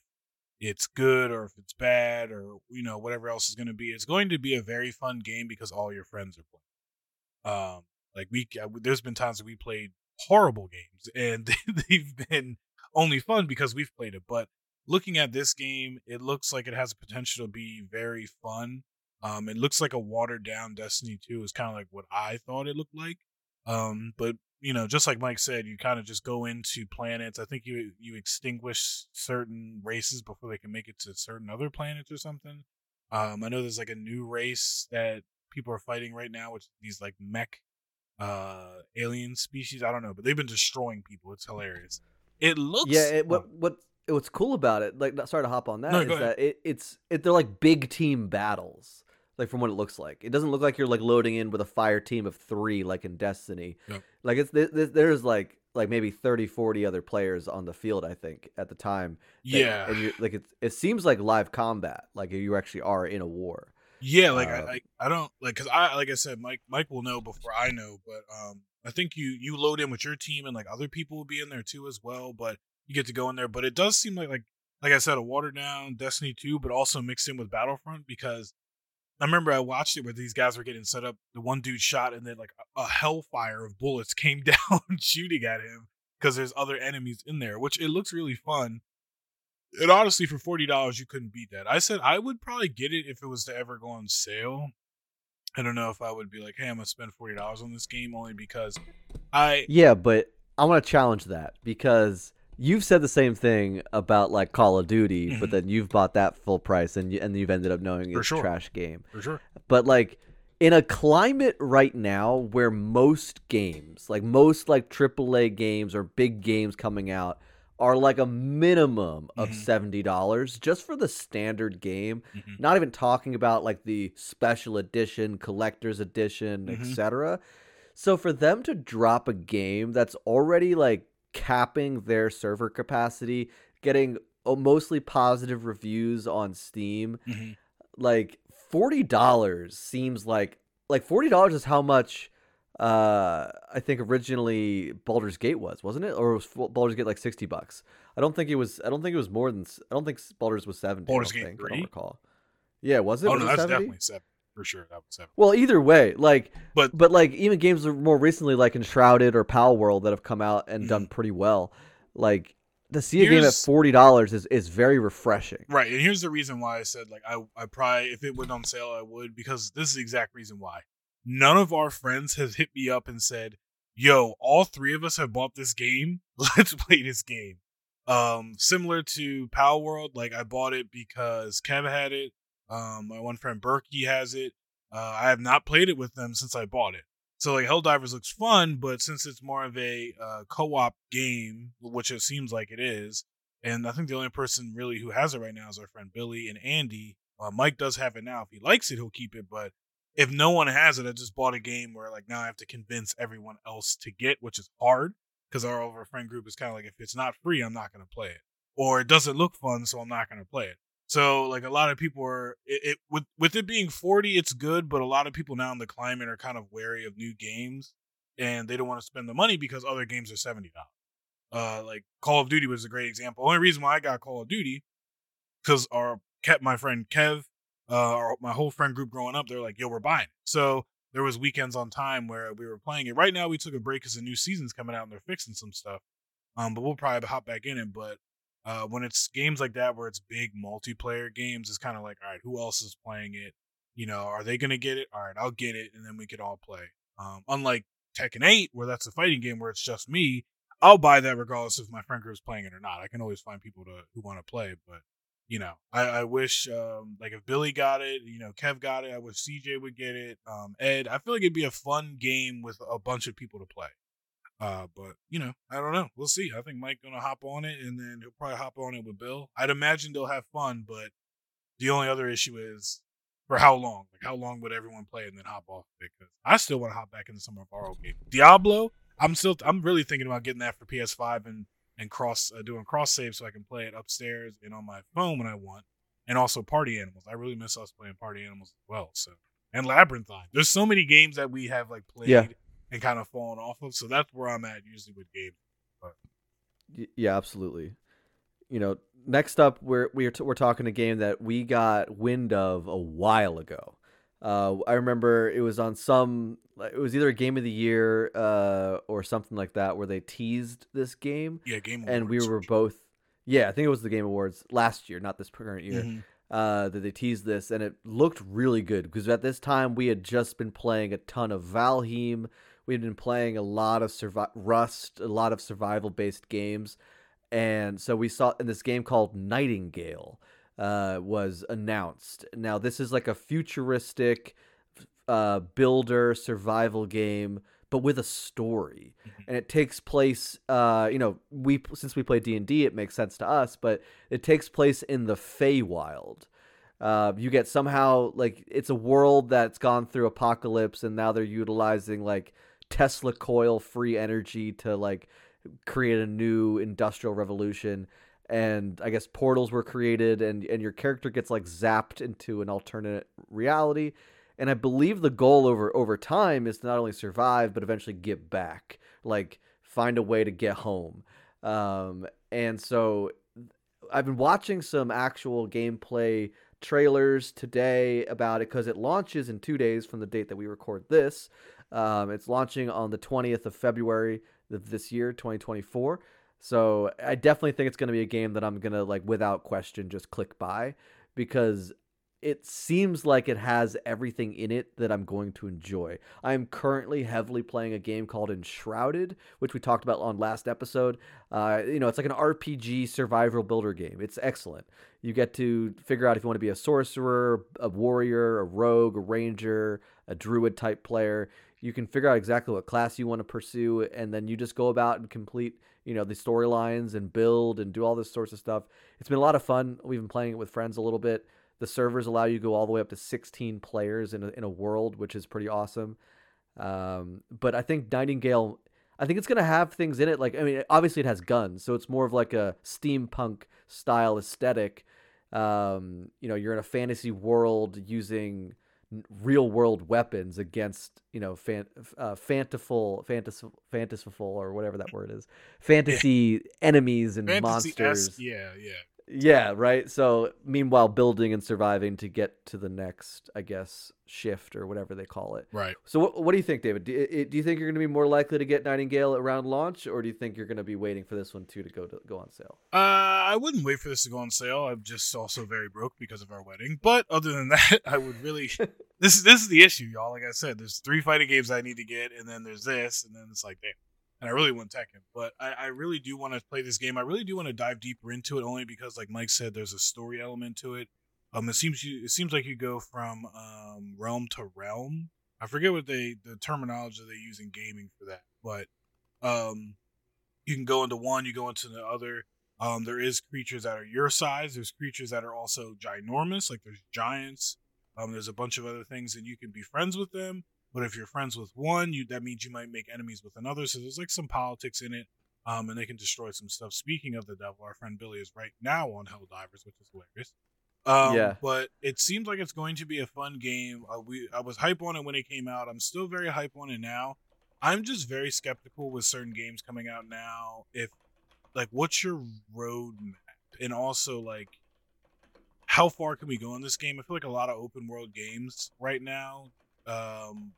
it's good or if it's bad or you know whatever else is going to be, it's going to be a very fun game because all your friends are playing. Um, like we, uh, there's been times that we played horrible games and they've been only fun because we've played it. But looking at this game, it looks like it has a potential to be very fun. Um, it looks like a watered down Destiny 2 is kind of like what I thought it looked like. Um, but you know, just like Mike said, you kind of just go into planets. I think you you extinguish certain races before they can make it to certain other planets or something. Um, I know there's like a new race that people are fighting right now, which these like mech uh alien species. I don't know, but they've been destroying people. It's hilarious. It looks Yeah, it, what what what's cool about it? Like, sorry to hop on that. No, is that it, it's it, they're like big team battles. Like from what it looks like, it doesn't look like you're like loading in with a fire team of three like in Destiny. Yep. Like it's th- th- there's like like maybe 30 40 other players on the field i think at the time that- yeah, and you like it, it seems like live combat like you actually are in a war Yeah, like Uh, I, I, I don't like because I like I said, Mike Mike will know before I know, but um, I think you you load in with your team and like other people will be in there too as well, but you get to go in there. But it does seem like like like I said, a watered down Destiny two, but also mixed in with Battlefront because I remember I watched it where these guys were getting set up. The one dude shot and then like a, hellfire of bullets came down shooting at him because there's other enemies in there, which it looks really fun. And honestly, for forty dollars, you couldn't beat that. I said I would probably get it if it was to ever go on sale. I don't know if I would be like, "Hey, I'm gonna spend forty dollars on this game," only because I yeah but i want to challenge that because you've said the same thing about like call of duty but Mhm. then you've bought that full price and you, and you've ended up knowing For it's sure. a trash game for sure. but like in a climate right now where most games like most like aaa games or big games coming out are like a minimum of Mhm. $70 just for the standard game Mhm. not even talking about like the special edition collector's edition Mhm. etc so for them to drop a game that's already like capping their server capacity getting uh, mostly positive reviews on steam Mhm. like forty dollars seems like like forty dollars is how much uh I think originally Baldur's Gate was, wasn't it? Or was Baldur's Gate like sixty bucks? I don't think it was. I don't think it was more than. I don't think Baldur's was seventy. Baldur's I don't Gate think, I 3? don't recall. Yeah, was it? Oh was no, it that's 70? definitely seven for sure. That was seven. Well, either way, like, But- but like even games more recently, like Enshrouded or Palworld, that have come out and Mhm. done pretty well, like to see a game at forty dollars is is very refreshing. Right, and here's the reason why I said like I I probably if it went on sale I would because this is the exact reason why. None of our friends has hit me up and said, "Yo, all three of us have bought this game. Let's play this game." Um, similar to Palworld, like I bought it because Kev had it. Um, my one friend Berkey has it. Uh, I have not played it with them since I bought it. So like Helldivers looks fun, but since it's more of a uh, co-op game, which it seems like it is, and I think the only person really who has it right now is our friend Billy and Andy. Uh, Mike does have it now. If he likes it, he'll keep it. But if no one has it, I just bought a game where like now I have to convince everyone else to get, which is hard because our over friend group is kind of like if it's not free, I'm not going to play it, or it doesn't look fun, so I'm not going to play it. So like a lot of people are it, it with with it being 40, it's good, but a lot of people now in the climate are kind of wary of new games and they don't want to spend the money because other games are seventy dollars. Uh, like Call of Duty was a great example. Only reason why I got Call of Duty because our kept my friend Kev uh, my whole friend group growing up, they're like, "Yo, we're buying." It. So there was weekends on time where we were playing it. Right now, we took a break because the new season's coming out and they're fixing some stuff. Um, but we'll probably hop back in it. But uh, when it's games like that where it's big multiplayer games, it's kind of like, all right, who else is playing it? You know, are they gonna get it? All right, I'll get it, and then we could all play. Um, unlike Tekken 8, where that's a fighting game where it's just me, I'll buy that regardless if my friend group is playing it or not. I can always find people to who want to play, but you know, I, I wish um, like if Billy got it, you know, Kev got it. I wish CJ would get it. Um, Ed, I feel like it'd be a fun game with a bunch of people to play. Uh, but you know, I don't know. We'll see. I think Mike gonna hop on it, and then he'll probably hop on it with Bill. I'd imagine they'll have fun, but the only other issue is for how long? Like how long would everyone play and then hop off it? Because I still want to hop back into some of our old games. Diablo, I'm still I'm really thinking about getting that for PS5 and and cross uh, doing cross save so I can play it upstairs and on my phone when I want, and also Party Animals. I really miss us playing Party Animals as well. So and Labyrinthine. There's so many games that we have like played. Yeah and kind of fallen off of. So that's where I'm at usually with games. But. Yeah, absolutely. You know, next up we're we're t- we're talking a game that we got wind of a while ago. Uh, I remember it was on some. It was either a game of the year uh, or something like that where they teased this game. Yeah, game. Awards. And we were both. Yeah, I think it was the Game Awards last year, not this current year. Mm-hmm. Uh, that they teased this, and it looked really good because at this time we had just been playing a ton of Valheim we'd been playing a lot of survi- Rust, a lot of survival based games, and so we saw in this game called Nightingale uh, was announced. Now this is like a futuristic uh, builder survival game, but with a story, mm-hmm. and it takes place. Uh, you know, we since we play D and D, it makes sense to us, but it takes place in the Feywild. Uh, you get somehow like it's a world that's gone through apocalypse, and now they're utilizing like Tesla coil free energy to like create a new industrial revolution and I guess portals were created and and your character gets like zapped into an alternate reality and I believe the goal over over time is to not only survive but eventually get back like find a way to get home. Um, and so I've been watching some actual gameplay trailers today about it because it launches in two days from the date that we record this um, it's launching on the 20th of February of this year, 2024. So I definitely think it's going to be a game that I'm going to like without question just click buy because it seems like it has everything in it that I'm going to enjoy. I am currently heavily playing a game called Enshrouded, which we talked about on last episode. Uh, you know, it's like an RPG survival builder game. It's excellent. You get to figure out if you want to be a sorcerer, a warrior, a rogue, a ranger, a druid type player you can figure out exactly what class you want to pursue and then you just go about and complete you know the storylines and build and do all this sorts of stuff. It's been a lot of fun. We've been playing it with friends a little bit. The servers allow you to go all the way up to 16 players in a, in a world which is pretty awesome. Um, but i think nightingale i think it's going to have things in it like i mean obviously it has guns so it's more of like a steampunk style aesthetic. Um, you know you're in a fantasy world using real world weapons against you know fan, uh, fantiful fantasy fantasiful or whatever that word is fantasy yeah. enemies and fantasy monsters yeah yeah yeah, right. So meanwhile, building and surviving to get to the next, I guess, shift or whatever they call it. Right. So what, what do you think, David? Do, do you think you're going to be more likely to get Nightingale around launch, or do you think you're going to be waiting for this one too to go to go on sale? Uh, I wouldn't wait for this to go on sale. I'm just also very broke because of our wedding. But other than that, I would really. this is this is the issue, y'all. Like I said, there's three fighting games I need to get, and then there's this, and then it's like, damn and I really want Tekken. But I, I really do want to play this game. I really do want to dive deeper into it, only because, like Mike said, there's a story element to it. Um, it seems you it seems like you go from um realm to realm. I forget what they the terminology they use in gaming for that, but um, you can go into one, you go into the other. Um, there is creatures that are your size. There's creatures that are also ginormous, like there's giants. Um, there's a bunch of other things, and you can be friends with them but if you're friends with one, you that means you might make enemies with another. So there's like some politics in it. Um, and they can destroy some stuff. Speaking of the devil, our friend Billy is right now on Hell Helldivers, which is hilarious. Um, yeah. But it seems like it's going to be a fun game. Uh, we I was hype on it when it came out. I'm still very hype on it now. I'm just very skeptical with certain games coming out now. If like, what's your roadmap? And also like, how far can we go in this game? I feel like a lot of open world games right now. Um,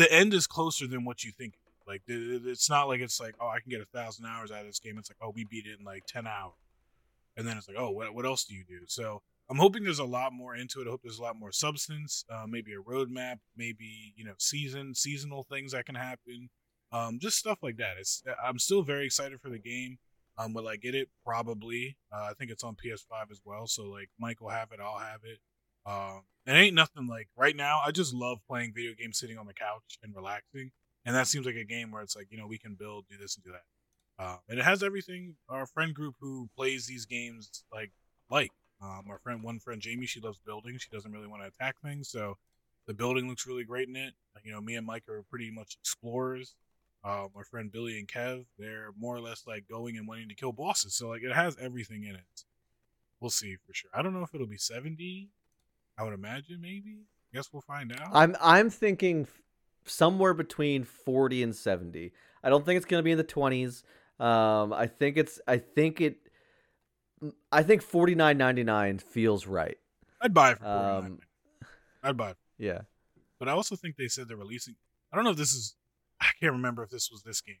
the end is closer than what you think. Like it's not like it's like oh I can get a thousand hours out of this game. It's like oh we beat it in like ten hours, and then it's like oh what what else do you do? So I'm hoping there's a lot more into it. I hope there's a lot more substance. Uh, maybe a roadmap, maybe you know season seasonal things that can happen. Um, just stuff like that. It's I'm still very excited for the game. Um, will I get it? Probably. Uh, I think it's on PS5 as well. So like Mike will have it, I'll have it. Um, it ain't nothing like right now. I just love playing video games sitting on the couch and relaxing, and that seems like a game where it's like you know we can build, do this, and do that. Uh, and it has everything our friend group who plays these games like like. Um, our friend, one friend Jamie, she loves building. She doesn't really want to attack things, so the building looks really great in it. You know, me and Mike are pretty much explorers. Uh, my friend Billy and Kev, they're more or less like going and wanting to kill bosses. So like it has everything in it. We'll see for sure. I don't know if it'll be 70. I would imagine maybe. Guess we'll find out. I'm I'm thinking somewhere between 40 and 70. I don't think it's going to be in the 20s. Um, I think it's I think it I think 49.99 feels right. I'd buy it for 49. Um, I'd buy it. Yeah. But I also think they said they're releasing I don't know if this is I can't remember if this was this game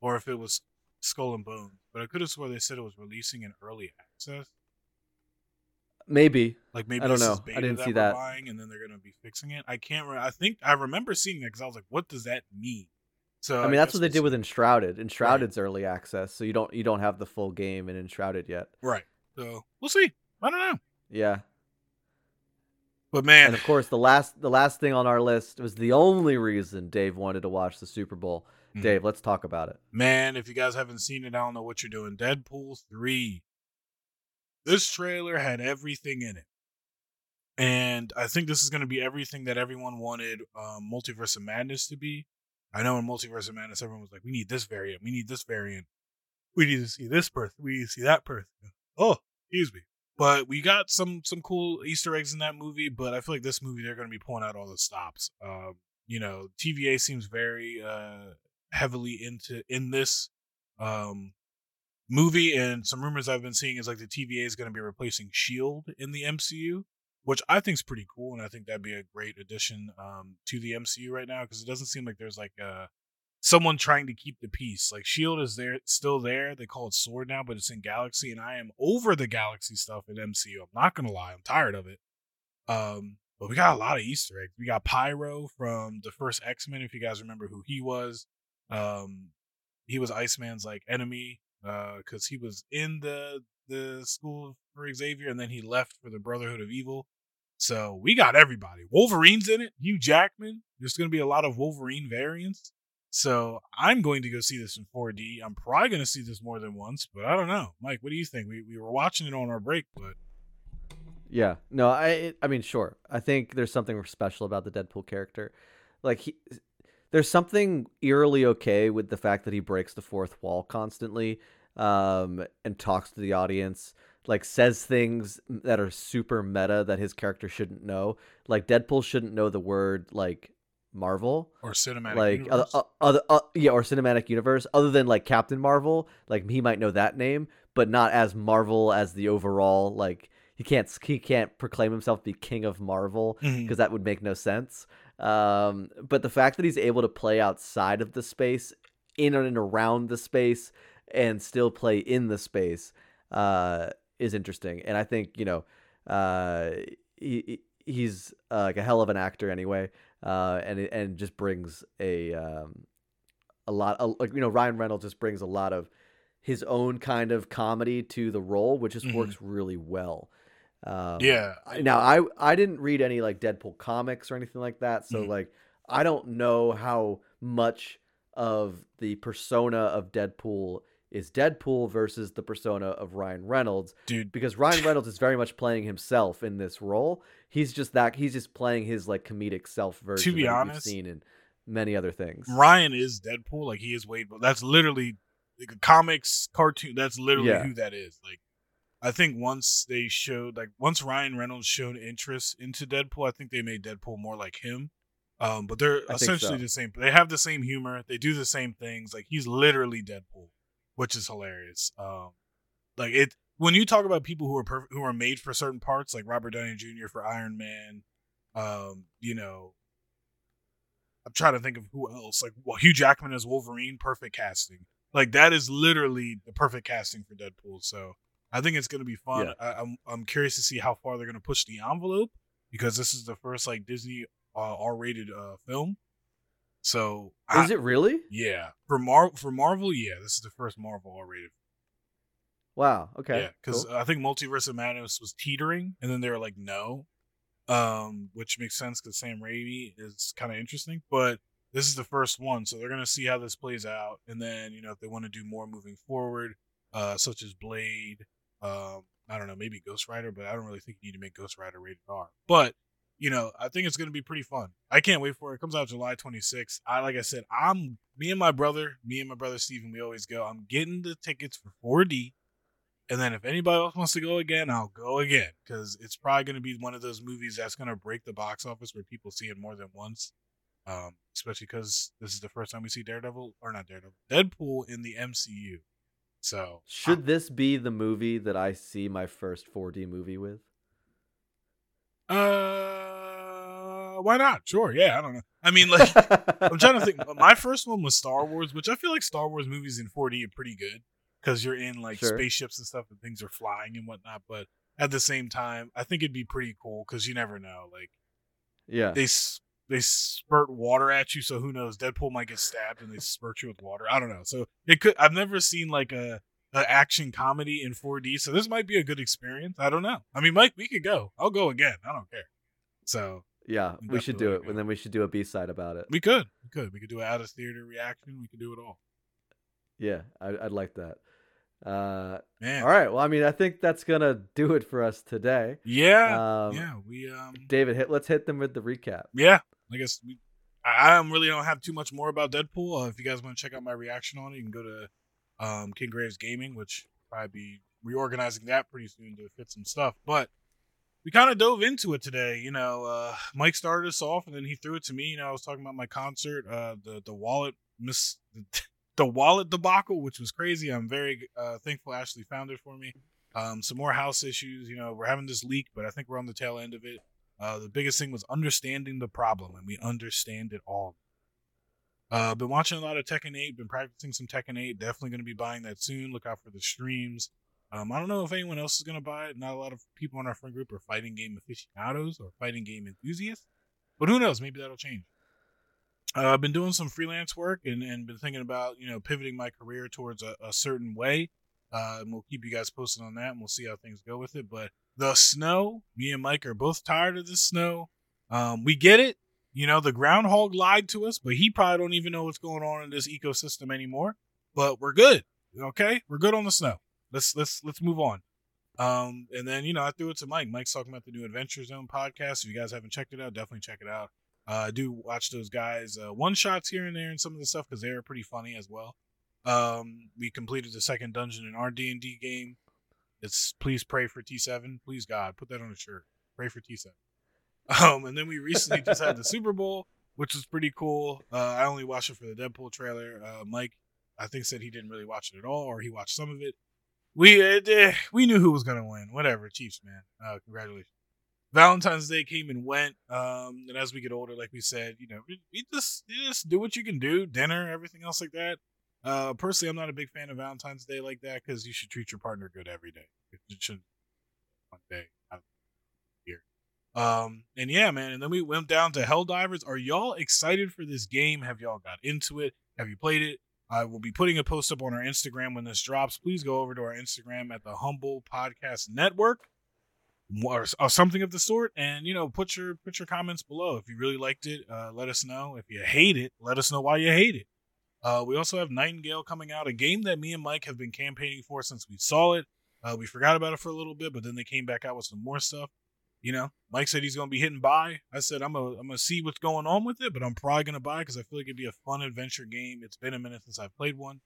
or if it was Skull and Bones, but I could have swore they said it was releasing in early access. Maybe. Like maybe I don't know. I didn't that see that. Buying and then they're gonna be fixing it. I can't. Re- I think I remember seeing that because I was like, "What does that mean?" So I mean, I that's what they did with Enshrouded. Enshrouded's right. early access, so you don't you don't have the full game in Enshrouded yet. Right. So we'll see. I don't know. Yeah. But man, and of course, the last the last thing on our list was the only reason Dave wanted to watch the Super Bowl. Mm-hmm. Dave, let's talk about it. Man, if you guys haven't seen it, I don't know what you're doing. Deadpool three. This trailer had everything in it, and I think this is going to be everything that everyone wanted um, Multiverse of Madness to be. I know in Multiverse of Madness, everyone was like, "We need this variant. We need this variant. We need to see this person. We need to see that person." Oh, excuse me. But we got some some cool Easter eggs in that movie. But I feel like this movie they're going to be pulling out all the stops. Um, you know, TVA seems very uh, heavily into in this um, movie, and some rumors I've been seeing is like the TVA is going to be replacing Shield in the MCU, which I think is pretty cool, and I think that'd be a great addition um, to the MCU right now because it doesn't seem like there's like a someone trying to keep the peace. Like Shield is there, still there. They call it Sword now, but it's in Galaxy, and I am over the Galaxy stuff in MCU. I'm not gonna lie, I'm tired of it. Um, but we got a lot of Easter eggs. We got Pyro from the first X Men, if you guys remember who he was. Um, he was Iceman's like enemy, uh, because he was in the the school for Xavier, and then he left for the Brotherhood of Evil. So we got everybody. Wolverine's in it. Hugh Jackman. There's going to be a lot of Wolverine variants. So I'm going to go see this in 4D. I'm probably going to see this more than once, but I don't know. Mike, what do you think? We we were watching it on our break, but yeah, no, I I mean, sure. I think there's something special about the Deadpool character. Like he, there's something eerily okay with the fact that he breaks the fourth wall constantly, um, and talks to the audience. Like says things that are super meta that his character shouldn't know. Like Deadpool shouldn't know the word like Marvel or cinematic like universe. Uh, yeah or cinematic universe other than like Captain Marvel like he might know that name but not as Marvel as the overall like he can't he can't proclaim himself to be king of Marvel because mm-hmm. that would make no sense um, but the fact that he's able to play outside of the space in and around the space and still play in the space uh, is interesting and I think you know uh, he, he's uh, like a hell of an actor anyway uh, and and just brings a um, a lot of, like you know Ryan Reynolds just brings a lot of his own kind of comedy to the role, which just mm-hmm. works really well. Um, yeah. Now I I didn't read any like Deadpool comics or anything like that, so mm-hmm. like I don't know how much of the persona of Deadpool is Deadpool versus the persona of Ryan Reynolds. Dude. Because Ryan Reynolds is very much playing himself in this role. He's just that he's just playing his like comedic self version to be honest, seen in many other things. Ryan is Deadpool, like he is Wade, but that's literally like a comics cartoon. That's literally yeah. who that is. Like I think once they showed like once Ryan Reynolds showed interest into Deadpool, I think they made Deadpool more like him. Um, but they're I essentially so. the same. They have the same humor. They do the same things. Like he's literally Deadpool which is hilarious. Um, like it, when you talk about people who are perf- who are made for certain parts, like Robert Downey Jr. for Iron Man, um, you know, I'm trying to think of who else. Like well, Hugh Jackman as Wolverine, perfect casting. Like that is literally the perfect casting for Deadpool. So I think it's gonna be fun. Yeah. I, I'm I'm curious to see how far they're gonna push the envelope because this is the first like Disney uh, R-rated uh, film. So Is it really? yeah, for Mar for Marvel, yeah, this is the first Marvel R-rated. Wow. Okay. Yeah, because cool. I think Multiverse of Madness was teetering, and then they were like, no, um, which makes sense because Sam Raimi is kind of interesting. But this is the first one, so they're gonna see how this plays out, and then you know if they want to do more moving forward, uh, such as Blade, um, I don't know, maybe Ghost Rider, but I don't really think you need to make Ghost Rider rated R. But you know, I think it's gonna be pretty fun. I can't wait for it. It comes out July 26th. I like I said, I'm me and my brother, me and my brother Steven, we always go. I'm getting the tickets for 4D. And then if anybody else wants to go again, I'll go again because it's probably going to be one of those movies that's going to break the box office where people see it more than once. Um, especially because this is the first time we see Daredevil or not Daredevil, Deadpool in the MCU. So Should this be the movie that I see my first 4D movie with? uh, why not? Sure, yeah, I don't know. I mean, like I'm trying to think. My first one was Star Wars, which I feel like Star Wars movies in 4D are pretty good because you're in like Sure. spaceships and stuff and things are flying and whatnot. But at the same time, I think it'd be pretty cool because you never know. Like yeah. they they spurt water at you, so who knows? Deadpool might get stabbed and they spurt you with water. I don't know. So it could. I've never seen like a, a action comedy in 4D, so this might be a good experience. I don't know. I mean, Mike, we could go. I'll go again. I don't care. So Yeah, we should do it, gonna and then we should do a B side about it. we could. We could. We could do an out of theater reaction. We could do it all. Yeah, I, I'd like that. Uh, Man. all right. Well, I mean, I think that's gonna do it for us today. Yeah. Um, yeah. We um. David, hit. Let's hit them with the recap. Yeah. I guess we. I, I really don't have too much more about Deadpool. Uh, if you guys want to check out my reaction on it, you can go to um, King Graves Gaming, which probably be reorganizing that pretty soon to fit some stuff. But we kind of dove into it today. You know, uh, Mike started us off, and then he threw it to me. You know, I was talking about my concert, uh, the the wallet miss the wallet debacle, which was crazy. I'm very uh, thankful Ashley found it for me. Um, some more house issues. You know, we're having this leak, but I think we're on the tail end of it. Uh, the biggest thing was understanding the problem, and we understand it all. Uh, been watching a lot of Tekken 8, been practicing some Tekken 8. Definitely going to be buying that soon. Look out for the streams. Um, I don't know if anyone else is going to buy it. Not a lot of people in our friend group are fighting game aficionados or fighting game enthusiasts, but who knows? Maybe that'll change. Uh, I've been doing some freelance work and, and been thinking about you know pivoting my career towards a, a certain way. Uh, and we'll keep you guys posted on that, and we'll see how things go with it. But the snow, me and Mike are both tired of the snow. Um, we get it. You know, the groundhog lied to us, but he probably don't even know what's going on in this ecosystem anymore. But we're good. Okay, we're good on the snow. Let's let's let's move on. Um, and then you know I threw it to Mike. Mike's talking about the new Adventure Zone podcast. If you guys haven't checked it out, definitely check it out. Uh, I do watch those guys uh, one shots here and there and some of the stuff because they are pretty funny as well. Um, we completed the second dungeon in our D and D game. It's please pray for T seven. Please God, put that on a shirt. Pray for T seven. Um, and then we recently just had the Super Bowl, which was pretty cool. Uh, I only watched it for the Deadpool trailer. Uh, Mike, I think said he didn't really watch it at all, or he watched some of it. We uh, we knew who was gonna win. Whatever, Chiefs, man. Uh, congratulations. Valentine's Day came and went. Um, and as we get older, like we said, you know, we, we just you just do what you can do, dinner, everything else like that. Uh, personally, I'm not a big fan of Valentine's Day like that because you should treat your partner good every day. It should one day of. Um, and yeah, man. And then we went down to Helldivers. Are y'all excited for this game? Have y'all got into it? Have you played it? I will be putting a post up on our Instagram when this drops. Please go over to our Instagram at the Humble Podcast Network or, or something of the sort, and you know, put your put your comments below. If you really liked it, uh, let us know. If you hate it, let us know why you hate it. Uh, we also have Nightingale coming out, a game that me and Mike have been campaigning for since we saw it. Uh, we forgot about it for a little bit, but then they came back out with some more stuff. You know, Mike said he's gonna be hitting buy. I said I'm gonna I'm gonna see what's going on with it, but I'm probably gonna buy because I feel like it'd be a fun adventure game. It's been a minute since I've played one.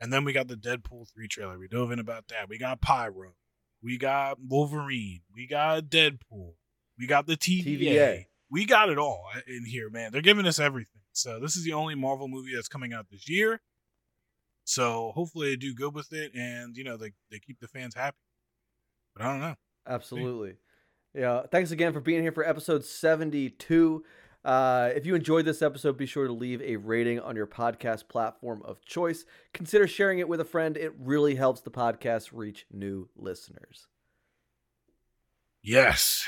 And then we got the Deadpool three trailer. We dove in about that. We got Pyro, we got Wolverine, we got Deadpool, we got the TVA. TVA. We got it all in here, man. They're giving us everything. So this is the only Marvel movie that's coming out this year. So hopefully they do good with it, and you know they they keep the fans happy. But I don't know. Absolutely. Yeah. Thanks again for being here for episode 72. Uh, if you enjoyed this episode, be sure to leave a rating on your podcast platform of choice. Consider sharing it with a friend. It really helps the podcast reach new listeners. Yes.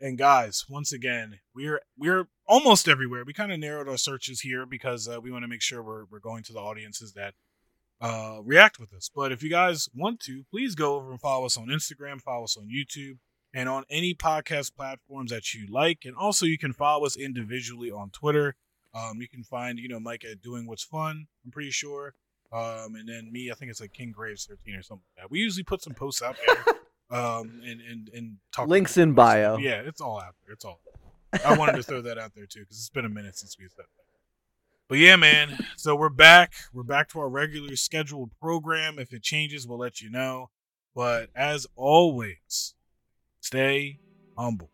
And guys, once again, we're we're almost everywhere. We kind of narrowed our searches here because uh, we want to make sure we're we're going to the audiences that uh, react with us. But if you guys want to, please go over and follow us on Instagram, follow us on YouTube, and on any podcast platforms that you like. And also, you can follow us individually on Twitter. Um, you can find, you know, Mike at Doing What's Fun, I'm pretty sure. Um, and then me, I think it's like King Graves 13 or something like that. We usually put some posts out there um, and, and, and talk. Links in bio. Yeah, it's all out there. It's all. I wanted to throw that out there too because it's been a minute since we said that. But yeah, man. So we're back. We're back to our regular scheduled program. If it changes, we'll let you know. But as always, stay humble.